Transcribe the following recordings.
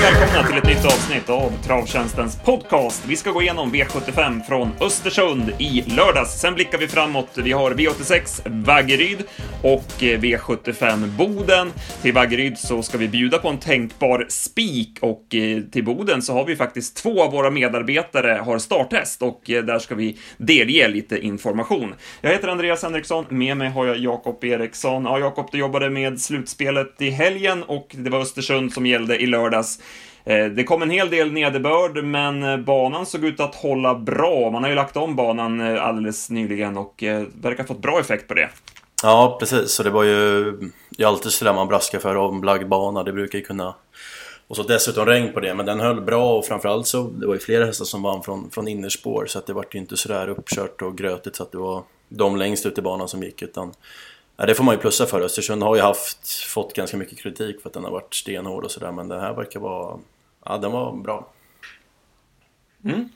Och välkomna till ett nytt avsnitt av Travtjänstens podcast. Vi ska gå igenom V75 från Östersund i lördags. Sen blickar vi framåt. Vi har V86 Vaggeryd och eh, V75 Boden. Till Vaggeryd så ska vi bjuda på en tänkbar spik och eh, till Boden så har vi faktiskt två av våra medarbetare har starttest och eh, där ska vi delge lite information. Jag heter Andreas Henriksson. Med mig har jag Jakob Eriksson. Ja, Jakob, du jobbade med slutspelet i helgen och det var Östersund som gällde i lördags. Eh, det kom en hel del nederbörd, men eh, banan såg ut att hålla bra. Man har ju lagt om banan eh, alldeles nyligen och verkar ha fått bra effekt på det. Ja, precis. Så det var ju det är alltid sådär man braskar för omlagd bana. Det brukar ju kunna... Och så dessutom regn på det, men den höll bra och framförallt så det var ju flera hästar som vann från, från innerspår så att det vart ju inte sådär uppkört och grötigt så att det var de längst ut i banan som gick utan Ja, det får man ju plussa för. Östersund har ju haft, fått ganska mycket kritik för att den har varit stenhård och sådär, men den här verkar vara... Ja, den var bra. Mm.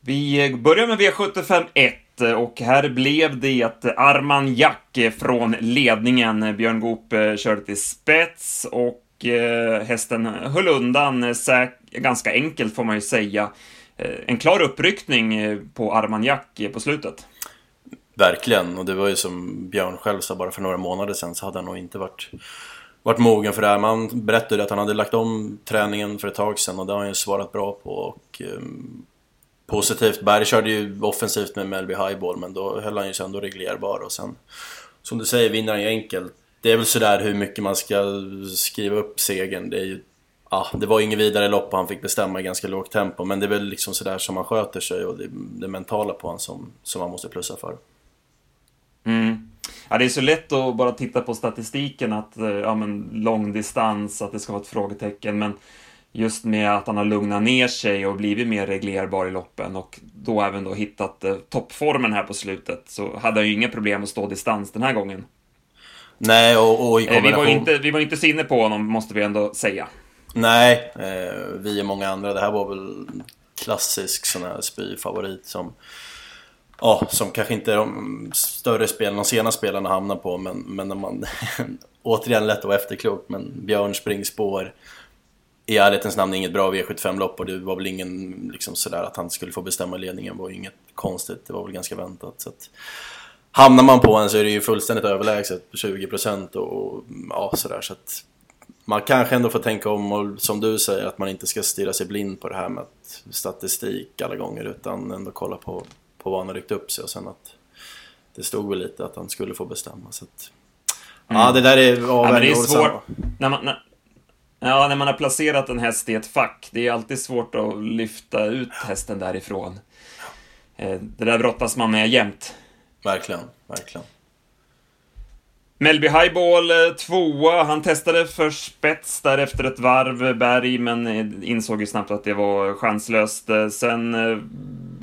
Vi börjar med V75 1 och här blev det att Arman Jack från ledningen. Björn Goop eh, körde till spets och eh, hästen höll undan eh, ganska enkelt får man ju säga. En klar uppryckning på Arman Jack på slutet. Verkligen, och det var ju som Björn själv sa bara för några månader sedan så hade han nog inte varit, varit mogen för det här. Man berättade att han hade lagt om träningen för ett tag sedan och det har han ju svarat bra på. Och, um, positivt, Berg körde ju offensivt med Melby Highball men då höll han ju sig ändå reglerbar och sen som du säger vinner han ju enkelt. Det är väl sådär hur mycket man ska skriva upp segern. Det är ju Ah, det var ju inget vidare lopp och han fick bestämma i ganska lågt tempo. Men det är väl liksom sådär som han sköter sig och det, det mentala på honom som, som man måste plussa för. Mm. Ja, det är så lätt att bara titta på statistiken att eh, ja, men långdistans, att det ska vara ett frågetecken. Men just med att han har lugnat ner sig och blivit mer reglerbar i loppen och då även då hittat eh, toppformen här på slutet så hade han ju inga problem att stå distans den här gången. Nej, och, och i kombination... Eh, vi, var inte, vi var inte sinne på honom, måste vi ändå säga. Nej, eh, vi och många andra. Det här var väl klassisk sån här spyfavorit som ja, som kanske inte de större spelarna, de sena spelarna hamnar på men, men när man återigen lätt att vara efterklok men Björn springspår. I ärlighetens namn inget bra V75-lopp och det var väl ingen liksom sådär att han skulle få bestämma ledningen var inget konstigt, det var väl ganska väntat så att Hamnar man på en så är det ju fullständigt överlägset 20% och ja sådär så att man kanske ändå får tänka om och som du säger att man inte ska stirra sig blind på det här med statistik alla gånger utan ändå kolla på på vad han har ryckt upp sig och sen att det stod väl lite att han skulle få bestämma. Så att, mm. Ja, det där är ja, men Det är svårt. När man, när, ja, när man har placerat en häst i ett fack, det är alltid svårt att lyfta ut hästen därifrån. Eh, det där brottas man med jämt. Verkligen, verkligen. Melby Highball eh, tvåa, han testade för spets där efter ett varv, eh, Berg, men eh, insåg ju snabbt att det var chanslöst. Sen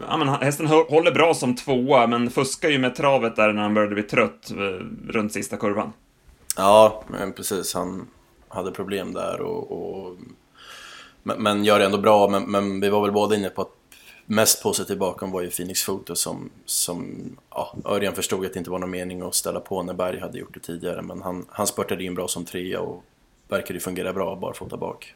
ja, men hästen håller bra som tvåa, men fuskar ju med travet där när han började bli trött runt sista kurvan. Ja, men precis. Han hade problem där och... och men, men, gör det ändå bra, men, men, vi var väl båda inne på att mest positiv bakom var ju Phoenix Photo som, som ja, Örjan förstod att det inte var någon mening att ställa på när Berg hade gjort det tidigare, men han, han spurtade in bra som trea och verkade fungera bra barfota bak.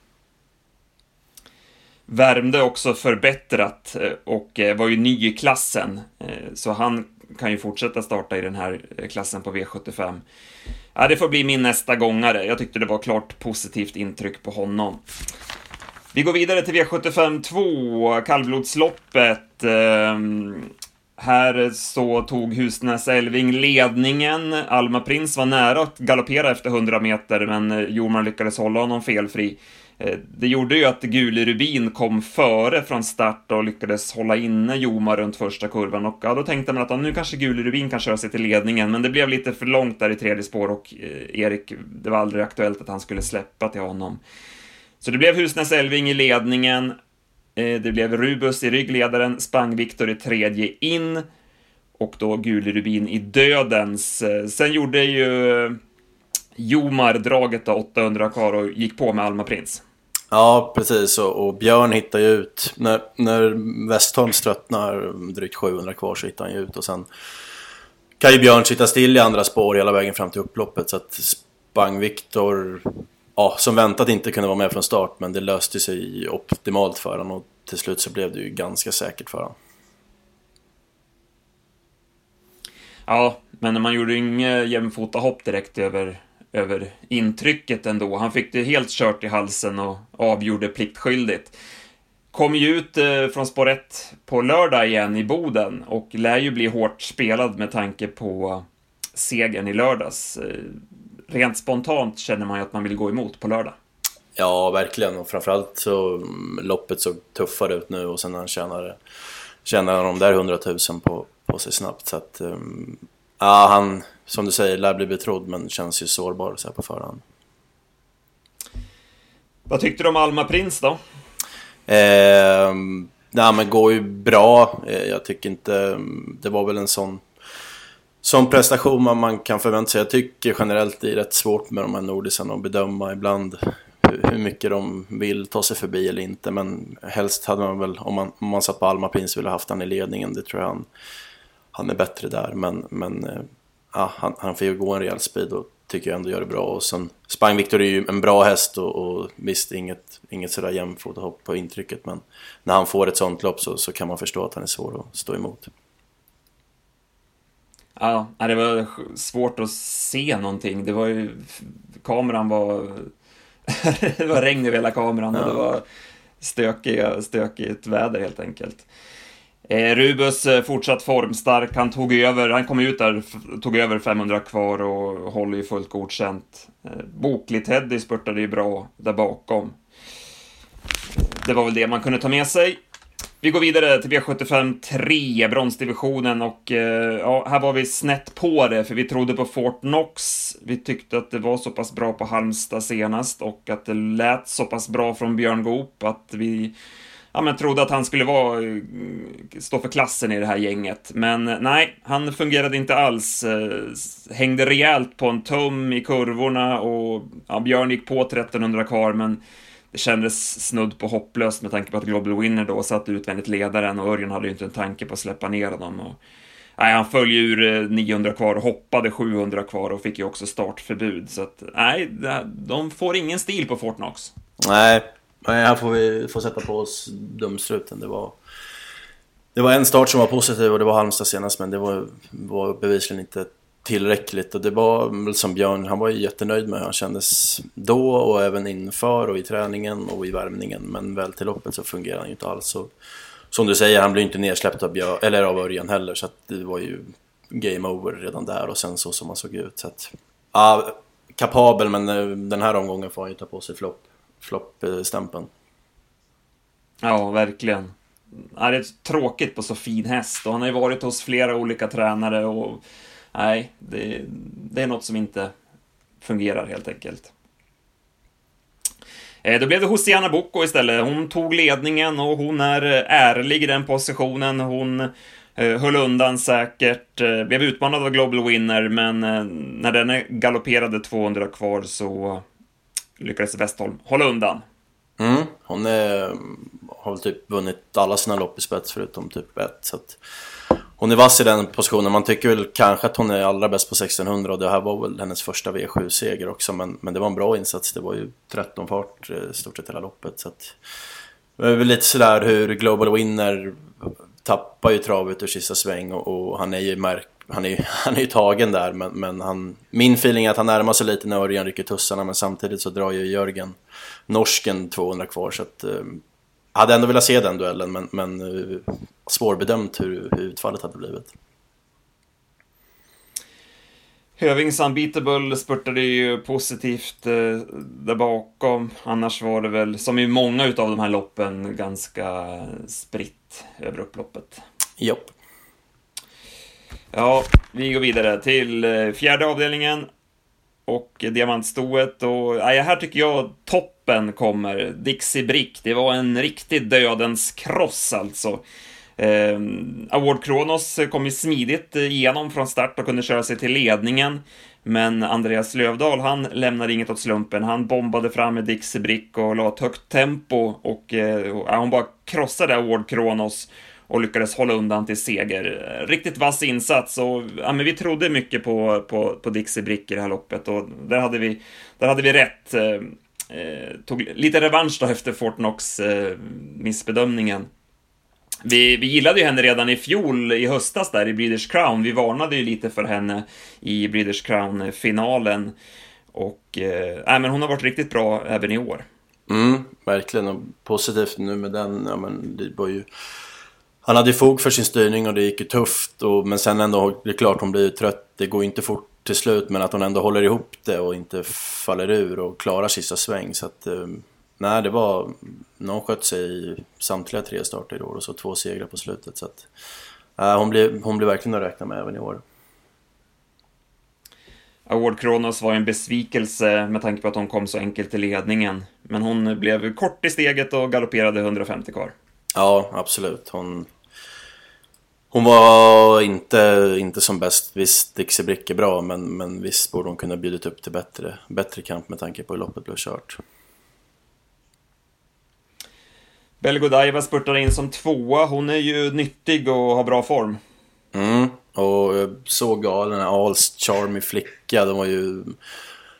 Värmde också förbättrat eh, och eh, var ju ny i klassen, eh, så han kan ju fortsätta starta i den här klassen på V75. Ja, det får bli min nästa gångare. Jag tyckte det var klart positivt intryck på honom. Vi går vidare till V75 2, kallblodsloppet. Ehm, här så tog Husnäs Elving ledningen. Alma Prins var nära att galoppera efter 100 meter, men eh, Jorman lyckades hålla honom felfri. Eh, det gjorde ju att Gule Rubin kom före från start och lyckades hålla inne Joma runt första kurvan och ja, då tänkte man att ja, nu kanske Gule Rubin kan köra sig till ledningen, men det blev lite för långt där i tredje spår och eh, Erik, det var aldrig aktuellt att han skulle släppa till honom. Så det blev Husnäs Elving i ledningen, eh, det blev Rubus i ryggledaren, sprang Viktor i tredje in och då Gul Rubin i dödens. Eh, sen gjorde ju eh, Jomar draget 800 kvar och gick på med Alma Prins. Ja, precis. Och, och Björn hittar ju ut. När, när Westholm tröttnar drygt 700 kvar så hittar han ju ut. Och sen kan ju Björn sitta still i andra spår hela vägen fram till upploppet. Så att Spang Viktor ja, som väntat inte kunde vara med från start men det löste sig optimalt för honom och till slut så blev det ju ganska säkert för honom. Ja, men man gjorde ju inget jämfotahopp direkt över, över intrycket ändå. Han fick det helt kört i halsen och avgjorde pliktskyldigt. Kom ju ut eh, från spår 1 på lördag igen i Boden och lär ju bli hårt spelad med tanke på segern i lördags. Eh, Rent spontant känner man ju att man vill gå emot på lördag. Ja, verkligen. Och framförallt så mm, loppet såg tuffare ut nu och sen han tjänade, tjänade de där hundratusen på, på sig snabbt. Så att, um, ja, han, som du säger, lär bli betrodd men känns ju sårbar så här på förhand. Vad tyckte du om Alma Prins då? Eh, nej, men går ju bra. Eh, jag tycker inte... Det var väl en sån, sån prestation man, man kan förvänta sig. Jag tycker generellt det är rätt svårt med de här nordisarna att bedöma ibland hur mycket de vill ta sig förbi eller inte. Men helst hade man väl, om man, om man satt på Alma Pins, ville haft han i ledningen. Det tror jag han, han är bättre där. Men, men ja, han, han får ju gå en rejäl speed och tycker jag ändå gör det bra. Och sen Spine Victor är ju en bra häst och, och visst inget, inget sådär jämfotahopp på intrycket. Men när han får ett sånt lopp så, så kan man förstå att han är svår att stå emot. Ja, det var svårt att se någonting. Det var ju... Kameran var det var regn över hela kameran och det var stökiga, stökigt väder helt enkelt. Eh, Rubus eh, fortsatt formstark, han tog över, han kom ut där, tog över 500 kvar och håller ju fullt godkänt. Eh, Boklig Teddy spurtade ju bra där bakom. Det var väl det man kunde ta med sig. Vi går vidare till V75 3, bronsdivisionen och eh, ja, här var vi snett på det för vi trodde på Fort Knox. Vi tyckte att det var så pass bra på Halmstad senast och att det lät så pass bra från Björn Goop att vi ja, men trodde att han skulle vara, eh, stå för klassen i det här gänget. Men eh, nej, han fungerade inte alls. Eh, hängde rejält på en tum i kurvorna och ja, Björn gick på 1300 kvar men det kändes snudd på hopplöst med tanke på att Global Winner då satt utvändigt ledaren och Örjan hade ju inte en tanke på att släppa ner honom. Och, nej, han föll ur eh, 900 kvar och hoppade 700 kvar och fick ju också startförbud. Så att, nej, de får ingen stil på Fortnox. Nej, här får vi få sätta på oss dumstruten. Det var, det var en start som var positiv och det var Halmstad senast, men det var, var bevisligen inte tillräckligt. Och det var väl som Björn, han var ju jättenöjd med hur han kändes då och även inför och i träningen och i värmningen. Men väl till loppet så fungerar han ju inte alls. Och som du säger, han blir inte nedsläppt av, Björn, eller av Örjan heller. Så att det var ju game over redan där och sen så som han såg ut. Så att ja, kapabel men eh, den här omgången får han ju ta på sig flopp floppstämpeln. Ja, verkligen. Ja, det är tråkigt på så fin häst. Och han har ju varit hos flera olika tränare och nej, det, det är något som inte fungerar helt enkelt. Eh, då blev det Hosianna Boko istället. Hon tog ledningen och hon är eh, ärlig i den positionen. Hon eh, höll undan säkert, blev utmanad av Global Winner, men när den galopperade 200 kvar så lyckades Westholm hålla undan. Mm, hon är, har väl typ vunnit alla sina lopp i spets förutom typ ett. Så att hon är vass i den positionen. Man tycker väl kanske att hon är allra bäst på 1600 och det här var väl hennes första V7-seger också. Men, men det var en bra insats. Det var ju 13 fart eh, i stort sett hela loppet. Så att, det är väl lite sådär hur Global Winner tappar ju travet ur sista sväng och, och han är ju märk han är ju han är ju tagen där, men, men han, min feeling är att han närmar sig lite när Örjan rycker tussarna, men samtidigt så drar ju Jörgen norsken 200 kvar, så att eh, hade ändå velat se den duellen, men, men eh, svårbedömt hur, hur utfallet hade blivit. Hövings Unbeatable spurtade ju positivt eh, där bakom. Annars var det väl, som i många utav de här loppen, ganska spritt över upploppet. Jopp. Ja, vi går vidare till eh, fjärde avdelningen och diamantstoet och ja, här tycker jag toppen kommer. Dixie Brick, det var en riktig dödens kross alltså. Eh, Award Kronos kom ju smidigt eh, igenom från start och kunde köra sig till ledningen. Men Andreas Lövdahl, han lämnade inget åt slumpen. Han bombade fram med Dixie Brick och la ett högt tempo och eh, ja, hon bara krossade Award Kronos och lyckades hålla undan till seger. Riktigt vass insats och ja, men vi trodde mycket på, på, på Dixie Brick i det här loppet och där hade vi, där hade vi rätt. Eh, eh tog lite revansch då efter Fortnox eh, missbedömningen. Vi, vi gillade ju henne redan i fjol, i höstas där i Breeders Crown. Vi varnade ju lite för henne i Breeders Crown-finalen. Och, eh, men hon har varit riktigt bra även i år. Mm, verkligen. Och positivt nu med den, ja men det var ju... Han hade fog för sin styrning och det gick ju tufft. Och, men sen ändå, det är klart hon blir trött. Det går inte fort till slut, men att hon ändå håller ihop det och inte faller ur och klarar sista sväng. Så att, eh, nej, det var... Någon skött sig i samtliga tre starter i år och så två segrar på slutet. Så att, äh, hon, blir, hon blir verkligen att räkna med även i år. Award Kronos var en besvikelse med tanke på att hon kom så enkelt till ledningen. Men hon blev kort i steget och galopperade 150 kvar. Ja, absolut. Hon, hon var inte, inte som bäst. Visst, Dixie Brick är bra, men, men visst borde hon kunna bjudit upp till bättre, bättre kamp med tanke på hur loppet blev kört. Belgodiva spurtar in som tvåa. Hon är ju nyttig och har bra form. Mm, och så galen, Alls Charmy flicka, de var ju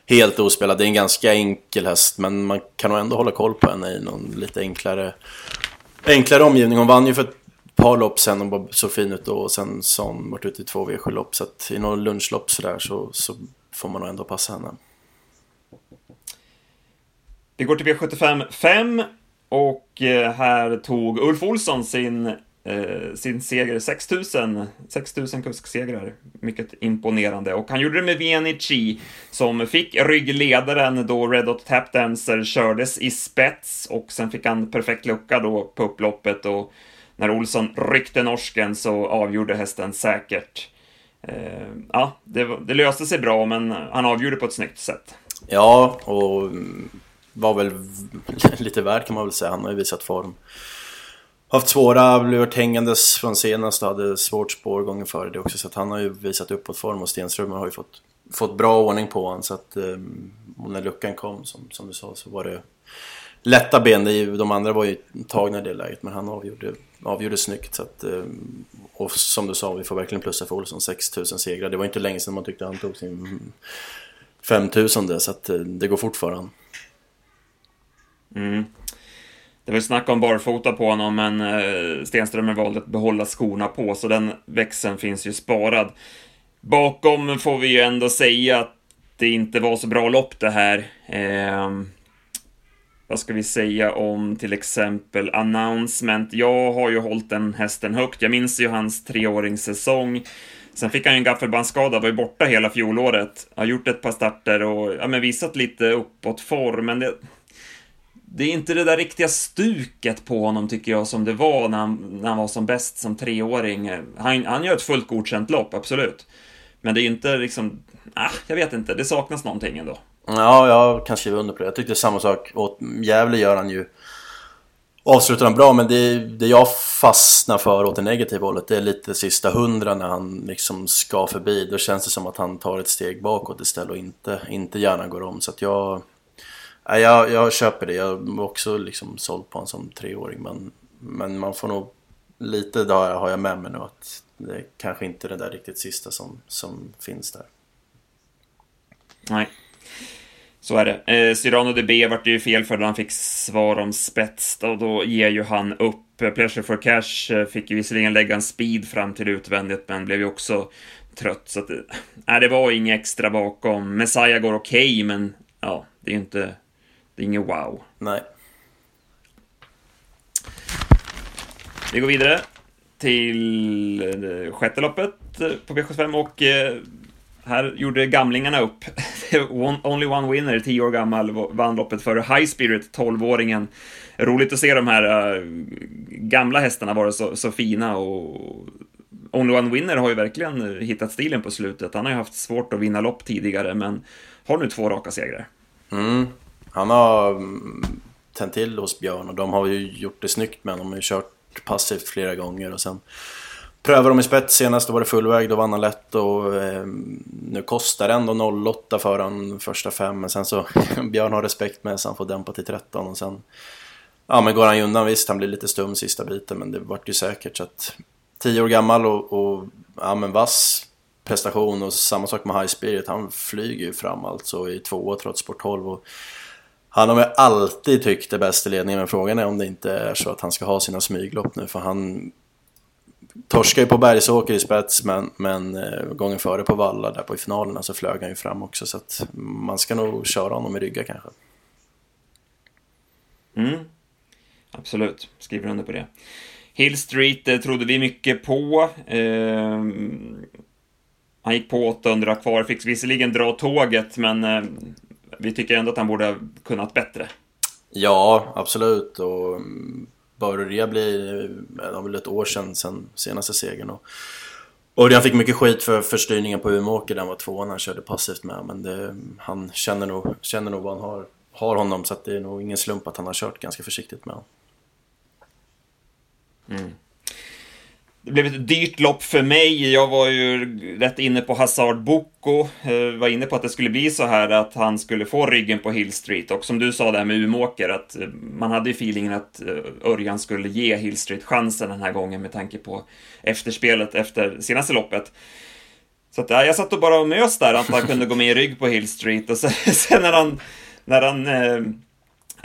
helt ospelad. Det är en ganska enkel häst, men man kan nog ändå hålla koll på henne i någon lite enklare, enklare omgivning. Hon vann ju för ett par lopp sen, hon var så fin ut då, och sen så hon varit ute i två V7-lopp. Så att i någon lunchlopp sådär så, så får man nog ändå passa henne. Vi går till V75 5 och eh, här tog Ulf Olsson sin, eh, sin seger, 6000, 6000 kusksegrar. Mycket imponerande. Och han gjorde det med Vienici, som fick ryggledaren då Red Hot Tap Dancer kördes i spets och sen fick han perfekt lucka då på upploppet och när Olsson ryckte norsken så avgjorde hästen säkert. Eh, ja, det, det löste sig bra, men han avgjorde på ett snyggt sätt. Ja, och var väl lite värd kan man väl säga. Han har ju visat form. Haft svåra, blivit hängandes från senast och hade svårt spår gången före det också. Så att han har ju visat uppåt form och Stenström har ju fått, fått bra ordning på honom. Så att ehm, Och när luckan kom, som, som du sa, så var det lätta ben. De andra var ju tagna i det läget, men han avgjorde, avgjorde snyggt. Så att, ehm, och som du sa, vi får verkligen plussa för Olsson. 6000 segrar. Det var inte länge sedan man tyckte han tog sin 5000 så att eh, det går fort för honom. Mm. Det var snack om barfota på honom, men eh, Stenströmer valde att behålla skorna på, så den växeln finns ju sparad. Bakom får vi ju ändå säga att det inte var så bra lopp det här. Eh, vad ska vi säga om till exempel Announcement? Jag har ju hållit den hästen högt. Jag minns ju hans treåringssäsong. Sen fick han ju en gaffelbandsskada, var ju borta hela fjolåret. Har gjort ett par starter och ja, men visat lite uppåt form, men det, det är inte det där riktiga stuket på honom tycker jag som det var när han, när han var som bäst som treåring. Han, han gör ett fullt godkänt lopp, absolut. Men det är ju inte liksom, ah, jag vet inte, det saknas någonting ändå. Ja, jag kan skriva under på det. Jag tyckte samma sak. Åt Gävle gör han ju avslutar han bra, men det, det jag fastnar för åt det negativa hållet, det är lite sista hundra när han liksom ska förbi. Då känns det som att han tar ett steg bakåt istället och inte, inte gärna går om. Så att jag, Ja, jag, jag köper det. Jag var också liksom såld på en som treåring. Men, men man får nog... Lite där har jag med mig nu att det är kanske inte är det där riktigt sista som, som finns där. Nej. Så är det. Eh, Cyrano DB vart ju fel för när han fick svar om spets och då ger ju han upp. Eh, Pleasure for Cash eh, fick ju visserligen lägga en speed fram till utvändigt men blev ju också trött så att... Eh, nej, det var inget extra bakom. Messiah går okej okay, men ja, det är ju inte det är inget wow. Nej. Vi går vidare till eh, sjätte loppet eh, på V75 och eh, här gjorde gamlingarna upp. Only one winner, 10 år gammal, vann loppet för High Spirit, 12-åringen. Roligt att se de här gamla hästarna vara så, så fina och Only One Winner har ju verkligen hittat stilen på slutet. Han har ju haft svårt att vinna lopp tidigare, men har nu två raka segrar. Mm. Han har mm, tänt till hos Björn och de har ju gjort det snyggt med honom. De har ju kört passivt flera gånger och sen prövade de i spets senast, då var det fullväg, då vann han lätt och eh, nu kostar det ändå 08 för han första fem men sen så Björn har respekt med sig, han får dämpa till 13 och sen Ja, men går han ju undan visst, han blir lite stum sista biten, men det vart ju säkert. Så att 10 år gammal och, och ja, men vass prestation och samma sak med High Spirit. Han flyger ju fram alltså i två år trots sport 12. Och han har väl alltid tyckt det bäst i ledningen, men frågan är om det inte är så att han ska ha sina smyglopp nu, för han torskar ju på Bergsåker i spets, men, men eh, gången före på Valla där på i finalerna så flög han ju fram också, så att man ska nog köra honom i rygga kanske. Mm. Absolut, skriver under på det. Hill Street eh, trodde vi mycket på. Eh, han gick på 800 kvar, fick visserligen dra tåget, men eh, vi tycker ändå att han borde ha kunnat bättre. Ja, absolut. Och mm, börja bli, det var väl ett år sedan, sedan senaste segern. Och, och han fick mycket skit för förstyrningen på Umeåker, den var tvåan han körde passivt med. Men det, han känner nog, känner nog vad han har, har honom, så det är nog ingen slump att han har kört ganska försiktigt med honom. Mm. Det blev ett dyrt lopp för mig. Jag var ju rätt inne på Hazard Boko. Eh, var inne på att det skulle bli så här att han skulle få ryggen på Hill Street. Och som du sa där med Umåker, att eh, man hade ju feelingen att eh, Örjan skulle ge Hill Street chansen den här gången med tanke på efterspelet efter senaste loppet. Så att, ja, jag satt och bara och mös där att han kunde gå med i rygg på Hill Street och sen, sen när han, när han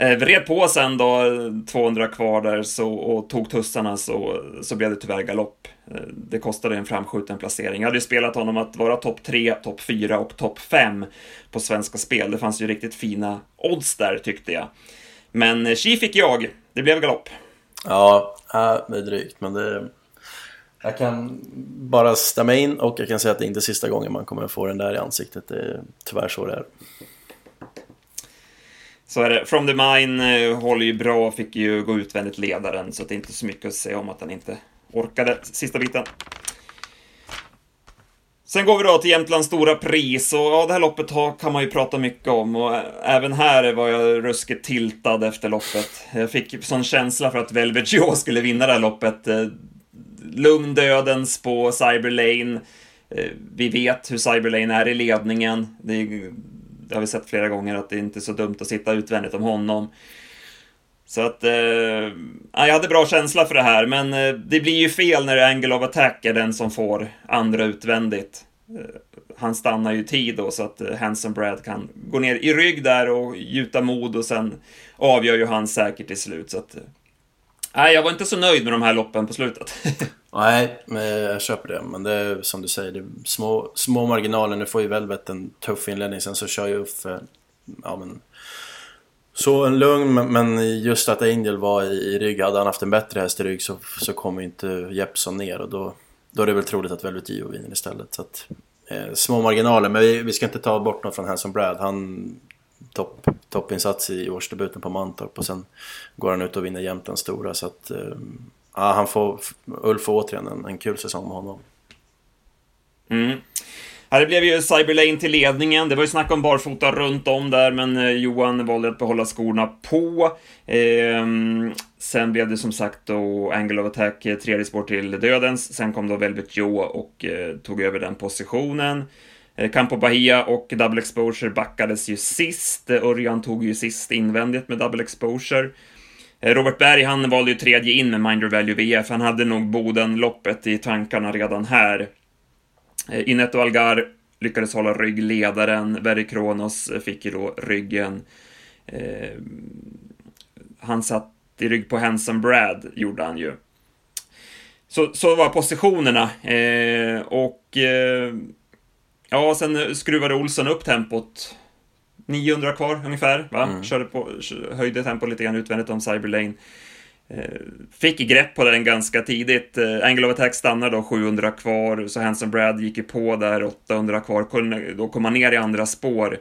Eh, vred på sen då, 200 kvar där, så, och tog tussarna så, så blev det tyvärr galopp. Eh, det kostade en framskjuten placering. Jag hade ju spelat honom att vara topp 3, topp 4 och topp 5 på Svenska Spel. Det fanns ju riktigt fina odds där tyckte jag. Men chi tji fick jag, det blev galopp. Ja, äh, det är drygt, men det... Jag kan bara stämma in och jag kan säga att det inte är sista gången man kommer få den där i ansiktet. Det är tyvärr så det är. Så är det. From the Mine eh, håller ju bra, fick ju gå utvändigt ledaren, så det är inte så mycket att säga om att han inte orkade sista biten. Sen går vi då till Jämtlands stora pris och ja, det här loppet kan man ju prata mycket om och eh, även här var jag ruskigt tiltad efter loppet. Jag fick sån känsla för att Velvet Joe skulle vinna det här loppet. Eh, lugn dödens på Cyberlane. Vi vet hur Cyberlane är i ledningen. Det är det har vi sett flera gånger att det inte är så dumt att sitta utvändigt om honom. Så att, eh, jag hade bra känsla för det här, men eh, det blir ju fel när Angle of Attack är den som får andra utvändigt. Eh, han stannar ju tid då så att eh, Hanson Brad kan gå ner i rygg där och gjuta mod och sen avgör ju han säkert till slut. Så att, eh, Nej, jag var inte så nöjd med de här loppen på slutet. Nej, jag köper det. Men det är som du säger, det är små, små marginaler. Nu får ju Velvet en tuff inledning, sen så kör ju Uffe... Eh, ja, men, så en lugn, men just att Angel var i, i rygg, hade han haft en bättre häst i rygg så, så kommer inte Jeppson ner och då, då är det väl troligt att Velvet Gio vinner istället. Så att, eh, små marginaler, men vi, vi, ska inte ta bort något från Hanson Brad. Han topp, toppinsats i årsdebuten på Mantorp och sen går han ut och vinner jämt den stora. Så att, eh, ja, han får, Ulf får återigen en, en kul säsong med honom. Mm. Här blev ju Cyberlane till ledningen. Det var ju snack om barfota runt om där, men eh, Johan valde att behålla skorna på. Ehm, sen blev det som sagt då Angle of Attack, eh, tredje spår till dödens. Sen kom då Velvet Joe och eh, tog över den positionen. Eh, Campo Bahia och Double Exposure backades ju sist. Eh, Örjan tog ju sist invändigt med Double Exposure. Eh, Robert Berg, han valde ju tredje in med Minder Value VF. Han hade nog Boden-loppet i tankarna redan här. Eh, Inetto Algar lyckades hålla ryggledaren. Berry Kronos fick ju då ryggen. Eh, han satt i rygg på Hanson Brad, gjorde han ju. Så, så var positionerna. och Ja, sen skruvade Olsson upp tempot. 900 kvar ungefär, va? Mm. Körde på, höjde tempot lite grann utvändigt om Cyberlane. Eh, fick grepp på den ganska tidigt. Eh, Angle of Attack stannade då 700 kvar, så Hanson Brad gick ju på där 800 kvar. Då kom han ner i andra spår.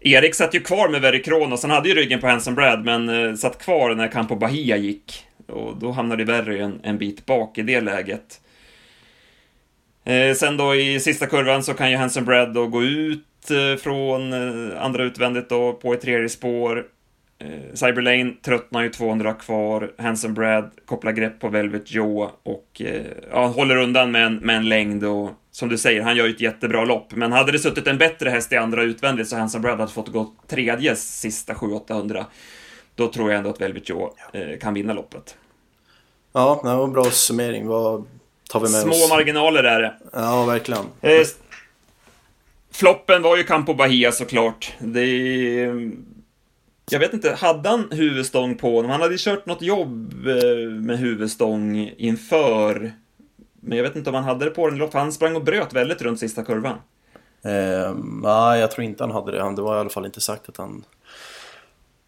Erik satt ju kvar med Very Kronos, han hade ju ryggen på Hanson Brad, men eh, satt kvar när Campo Bahia gick. Och då hamnade Very en, en bit bak i det läget. Eh, sen då i sista kurvan så kan ju Hanson Brad då gå ut eh, från eh, andra utvändigt då på ett tredje spår. Eh, Cyberlane tröttnar ju 200 kvar. Hanson Brad kopplar grepp på Velvet Joe och ja, håller undan med en, med en längd och som du säger, han gör ju ett jättebra lopp. Men hade det suttit en bättre häst i andra utvändigt så Hanson Brad hade fått gå tredje sista 700-800. då tror jag ändå att Velvet Joe eh, kan vinna loppet. Ja, det var en bra summering. Vad tar vi med Små oss? marginaler är det. Ja, verkligen. Eh, floppen var ju Campo Bahia såklart. Det... Jag vet inte, hade han huvudstång på honom? Han hade ju kört något jobb eh, med huvudstång inför. Men jag vet inte om han hade det på den. Han sprang och bröt väldigt runt sista kurvan. Eh, nej, jag tror inte han hade det. Han, det var i alla fall inte sagt att han...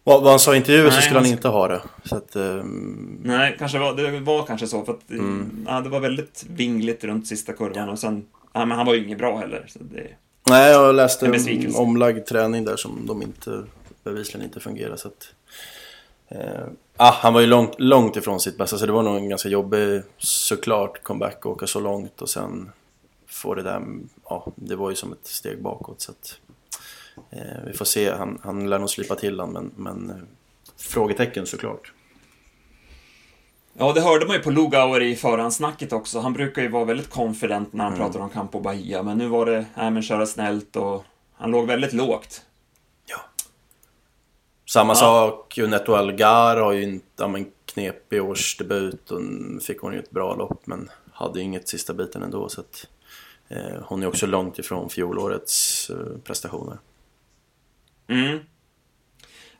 Vad, vad han sa i intervjun så skulle han han- inte ha det. Att... ehm, Nej, kanske var, det var kanske så. För att, Mm. ja, det var väldigt vingligt runt sista kurvan. Och sen, ja, men han var ju inget bra heller. Så det, nej, jag läste En en omlagd träning där som de inte... Bevisligen inte fungerar så att... Eh, ah, han var ju långt, långt ifrån sitt bästa så det var nog en ganska jobbig såklart comeback och åka så långt och sen få det där, ja det var ju som ett steg bakåt så att eh, vi får se, han, han lär nog slipa till han men, men eh, frågetecken såklart. Ja, det hörde man ju på Lugauer i förhandsnacket också. Han brukar ju vara väldigt confident när han Mm. pratar om Campo Bahia, men nu var det, nej men köra snällt och han låg väldigt lågt. Samma Ja. sak, Neto Algar har ju inte, ja, men knepig årsdebut och fick hon ju ett bra lopp men hade ju inget sista biten ändå så att eh, hon är också långt ifrån fjolårets eh, prestationer. Mm.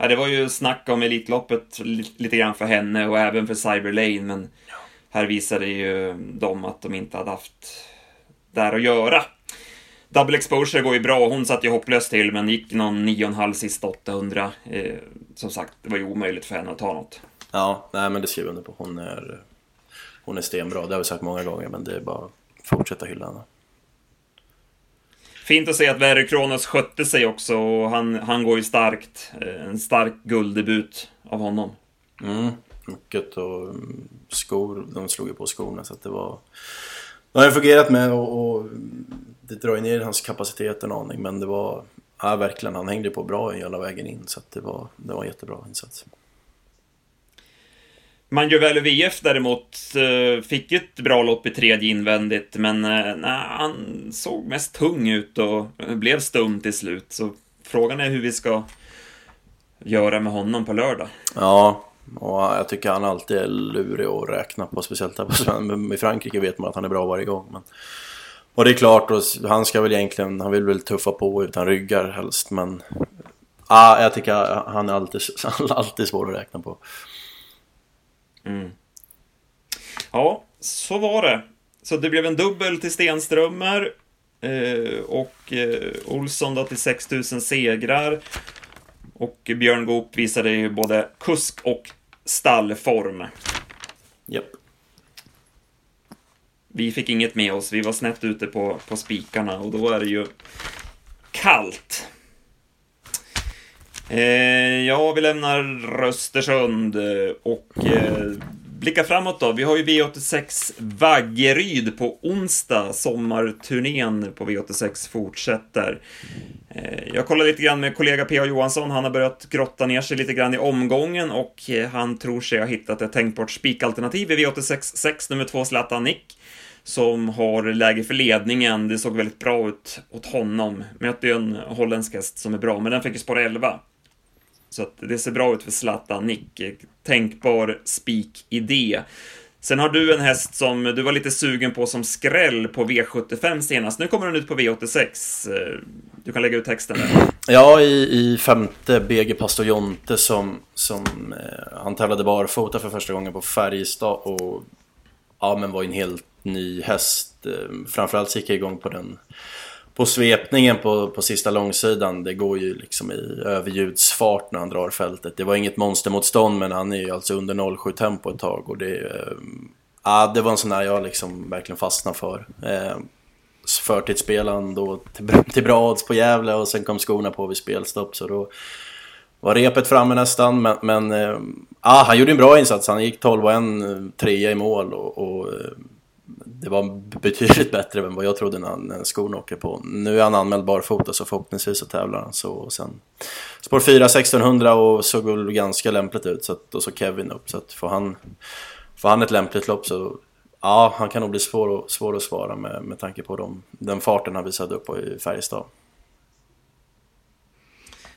Ja, det var ju snack om Elitloppet li- lite grann för henne och även för Cyber Lane, men här visade ju de att de inte hade haft där att göra. Double exposure går ju bra, hon satt ju hopplöst till, men gick någon 9,5 sista 800. Eh, som sagt, det var ju omöjligt för henne att ta något. Ja, nej men det skriver jag under på. Hon är, hon är stenbra, det har vi sagt många gånger men det är bara att fortsätta hylla henne. Fint att se att Verre Kronos skötte sig också och han, han går ju starkt. Eh, en stark gulddebut av honom. Mm, mycket och mm, skor, de slog ju på skorna så att det var... Det har ju fungerat med och, och det drar ju ner hans kapacitet en aning men det var... Ja verkligen, han hängde på bra hela vägen in så att det var, det var en jättebra insats. Manjovello VF däremot eh, fick ju ett bra lopp i tredje invändigt, men eh, nej, han såg mest tung ut och blev stum till slut. Så frågan är hur vi ska göra med honom på lördag. Ja, och jag tycker han alltid är lurig att räkna på, speciellt här på Sven- I Frankrike vet man att han är bra varje gång. Men... Och det är klart, och han ska väl egentligen, han vill väl tuffa på utan ryggar helst, men... Ah, jag tycker han är alltid, han är alltid svår att räkna på. Mm. Ja, så var det. Så det blev en dubbel till Stenströmer eh, och eh, Olsson då till 6000 segrar. Och Björn Goop visade ju både kusk och stallform. Japp. Vi fick inget med oss, vi var snett ute på, på spikarna och då är det ju kallt. Eh, ja, vi lämnar Östersund eh, och eh, blickar framåt då. Vi har ju V86 Vaggeryd på onsdag. Sommarturnén på V86 fortsätter. Eh, jag kollade lite grann med kollega P.A. Johansson. Han har börjat grotta ner sig lite grann i omgången och eh, han tror sig ha hittat ett tänkbart spikalternativ i V86 6, nummer 2 Zlatan Nick som har läge för ledningen. Det såg väldigt bra ut åt honom. Möter ju en holländsk häst som är bra, men den fick ju spår 11. Så att det ser bra ut för Zlatan Nick. Tänkbar spik-idé. Sen har du en häst som du var lite sugen på som skräll på V75 senast. Nu kommer den ut på V86. Eh, du kan lägga ut texten där. Ja, i, i femte BG Pastor Jonte som, som eh, han tävlade barfota för första gången på Färjestad och ja, men var ju en helt ny häst. Eh, framförallt så gick jag igång på den på svepningen på, på sista långsidan. Det går ju liksom i överljudsfart när han drar fältet. Det var inget monstermotstånd men han är ju alltså under 07 tempo ett tag och det eh, Ja, det var en sån där jag liksom verkligen fastnade för. Eh, förtidsspelaren då till, till bra odds på Gävle och sen kom skorna på vid spelstopp så då var repet framme nästan men, men eh, ah, han gjorde en bra insats. Han gick 12-1, eh, trea i mål och, och eh, det var betydligt bättre än vad jag trodde när, när skorna åker på. Nu är han anmäld barfota så förhoppningsvis så tävlar han så. Och sen spår 4 1600 och såg väl ganska lämpligt ut så att, och så Kevin upp så att får han, får han ett lämpligt lopp så Ja, han kan nog bli svår, att- svår att svara med, med tanke på dem, den farten han visade upp på i Färjestad.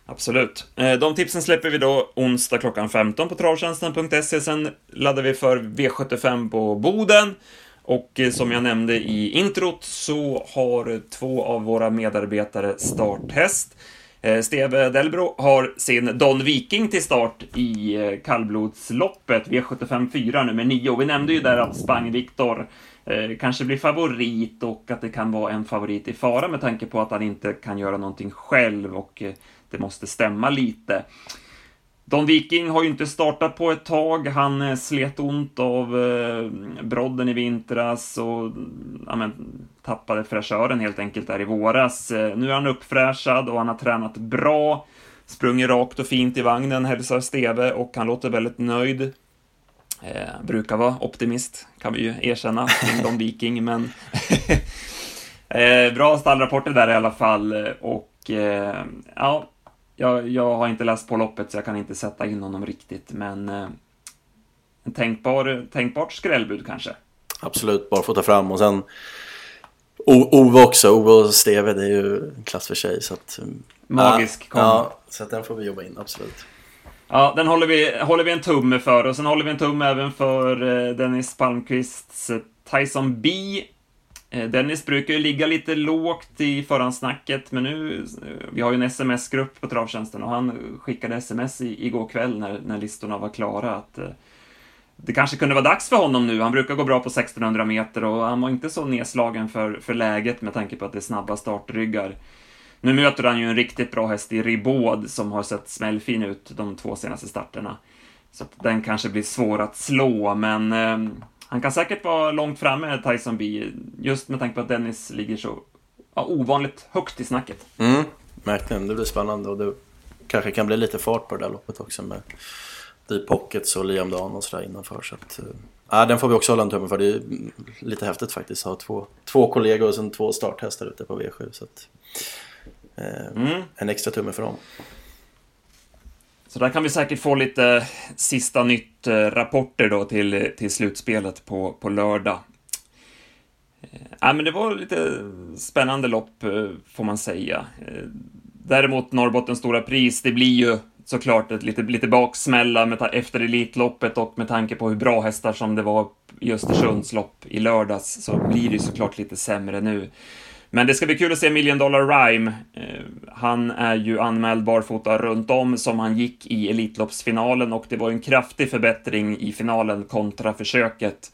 Absolut. Eh, de tipsen släpper vi då onsdag klockan 15 på travtjänsten.se. Sen laddar vi för V75 på Boden. Och eh, som jag nämnde i introt så har två av våra medarbetare starthäst. Eh, Steve Delbro har sin Don Viking till start i eh, kallblodsloppet, V75 4 nummer 9. Och vi nämnde ju där att Spang Viktor kanske blir favorit och att det kan vara en favorit i fara med tanke på att han inte kan göra någonting själv och det måste stämma lite. Don Viking har ju inte startat på ett tag. Han eh, slet ont av eh, brodden i vintras och ja, men, tappade fräschören helt enkelt där i våras. Eh, nu är han uppfräschad och han har tränat bra. Sprungit rakt och fint i vagnen, hälsar Steve och han låter väldigt nöjd. Eh, brukar vara optimist, kan vi ju erkänna, kring Don Viking, men eh, bra stallrapporter där i alla fall och eh, ja, jag, jag, har inte läst på loppet så jag kan inte sätta in honom riktigt, men eh, en tänkbar, tänkbart skrällbud kanske. Absolut, bara få ta fram och sen Ove också, Ove och Steve, det är ju en klass för sig. Så att, Magisk ja, ja, så att den får vi jobba in, absolut. Ja, den håller vi, håller vi en tumme för och sen håller vi en tumme även för eh, Dennis Palmqvists eh, Tyson B. Eh, Dennis brukar ju ligga lite lågt i förhandsnacket, men nu, eh, vi har ju en sms-grupp på Travtjänsten och han skickade sms i, igår kväll när, när listorna var klara att eh, det kanske kunde vara dags för honom nu. Han brukar gå bra på 1600 meter och han var inte så nedslagen för, för läget med tanke på att det är snabba startryggar. Nu möter han ju en riktigt bra häst i Ribaud som har sett smällfin ut de två senaste starterna. Så den kanske blir svår att slå, men eh, han kan säkert vara långt framme, Tyson B, just med tanke på att Dennis ligger så ja, ovanligt högt i snacket. Mm, verkligen. Det blir spännande och det kanske kan bli lite fart på det där loppet också med Deep Pockets och Liam Dan och sådär innanför. Så att, äh, den får vi också hålla en tumme för. Det är lite häftigt faktiskt att ha två, två kollegor och sen två starthästar ute på V7. Så att, Eh, mm. En extra tumme för dem. Så där kan vi säkert få lite sista nytt-rapporter eh, då till, till slutspelet på, på lördag. Eh, äh, men det var lite spännande lopp, eh, får man säga. Däremot Norrbottens stora pris, det blir ju såklart ett lite, lite baksmälla med, efter Elitloppet och med tanke på hur bra hästar som det var i Östersunds lopp i lördags så blir det såklart lite sämre nu. Men det ska bli kul att se Million Dollar Rhyme. Eh, han är ju anmäld barfota runt om som han gick i Elitloppsfinalen och det var en kraftig förbättring i finalen kontra försöket.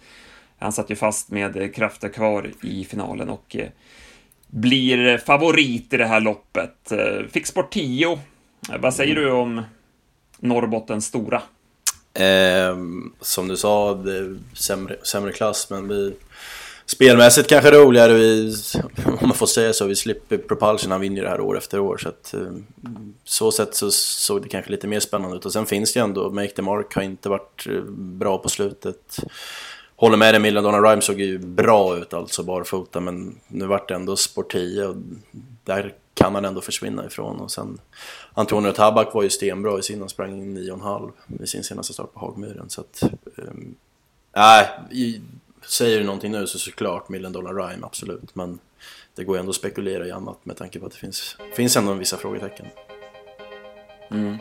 Han satt ju fast med eh, krafter kvar i finalen och eh, blir favorit i det här loppet. Fick sport 10. Vad säger du om Norrbottens stora? Eh, som du sa, det är sämre, sämre klass, men vi Spelmässigt kanske roligare, vi, om man får säga så, vi slipper Propulsion, han vinner ju det här år efter år. Så att, eh, så sätt så såg det kanske lite mer spännande ut. Och sen finns det ju ändå, Make the Mark har inte varit eh, bra på slutet. Håller med dig, Milan, Donna Rhyme såg ju bra ut alltså barfota, men nu vart det ändå sport 10 och där kan han ändå försvinna ifrån. Och sen Antonio Tabak var ju stenbra i sin, han sprang 9,5 i sin senaste start på Hagmyren. Så att, um, nej, Säger du någonting nu så såklart Million Dollar Rhyme, absolut. Men det går ändå att spekulera i annat med tanke på att det finns, finns ändå vissa frågetecken. Mm.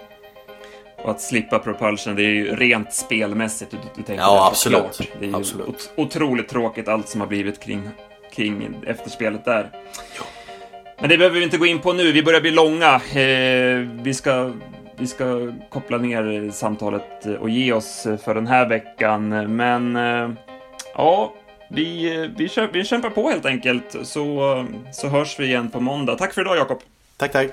Och att slippa Propulsion, det är ju rent spelmässigt du, du tänker Ja, absolut. Klart. Det är ju absolut. otroligt tråkigt allt som har blivit kring, kring efterspelet där. Ja. Men det behöver vi inte gå in på nu, vi börjar bli långa. Eh, vi, ska, vi ska koppla ner samtalet och ge oss för den här veckan, men eh, Ja, vi, eh, vi, vi kämpar på helt enkelt, så, eh, så hörs vi igen på måndag. Tack för idag, Jakob. Tack, tack.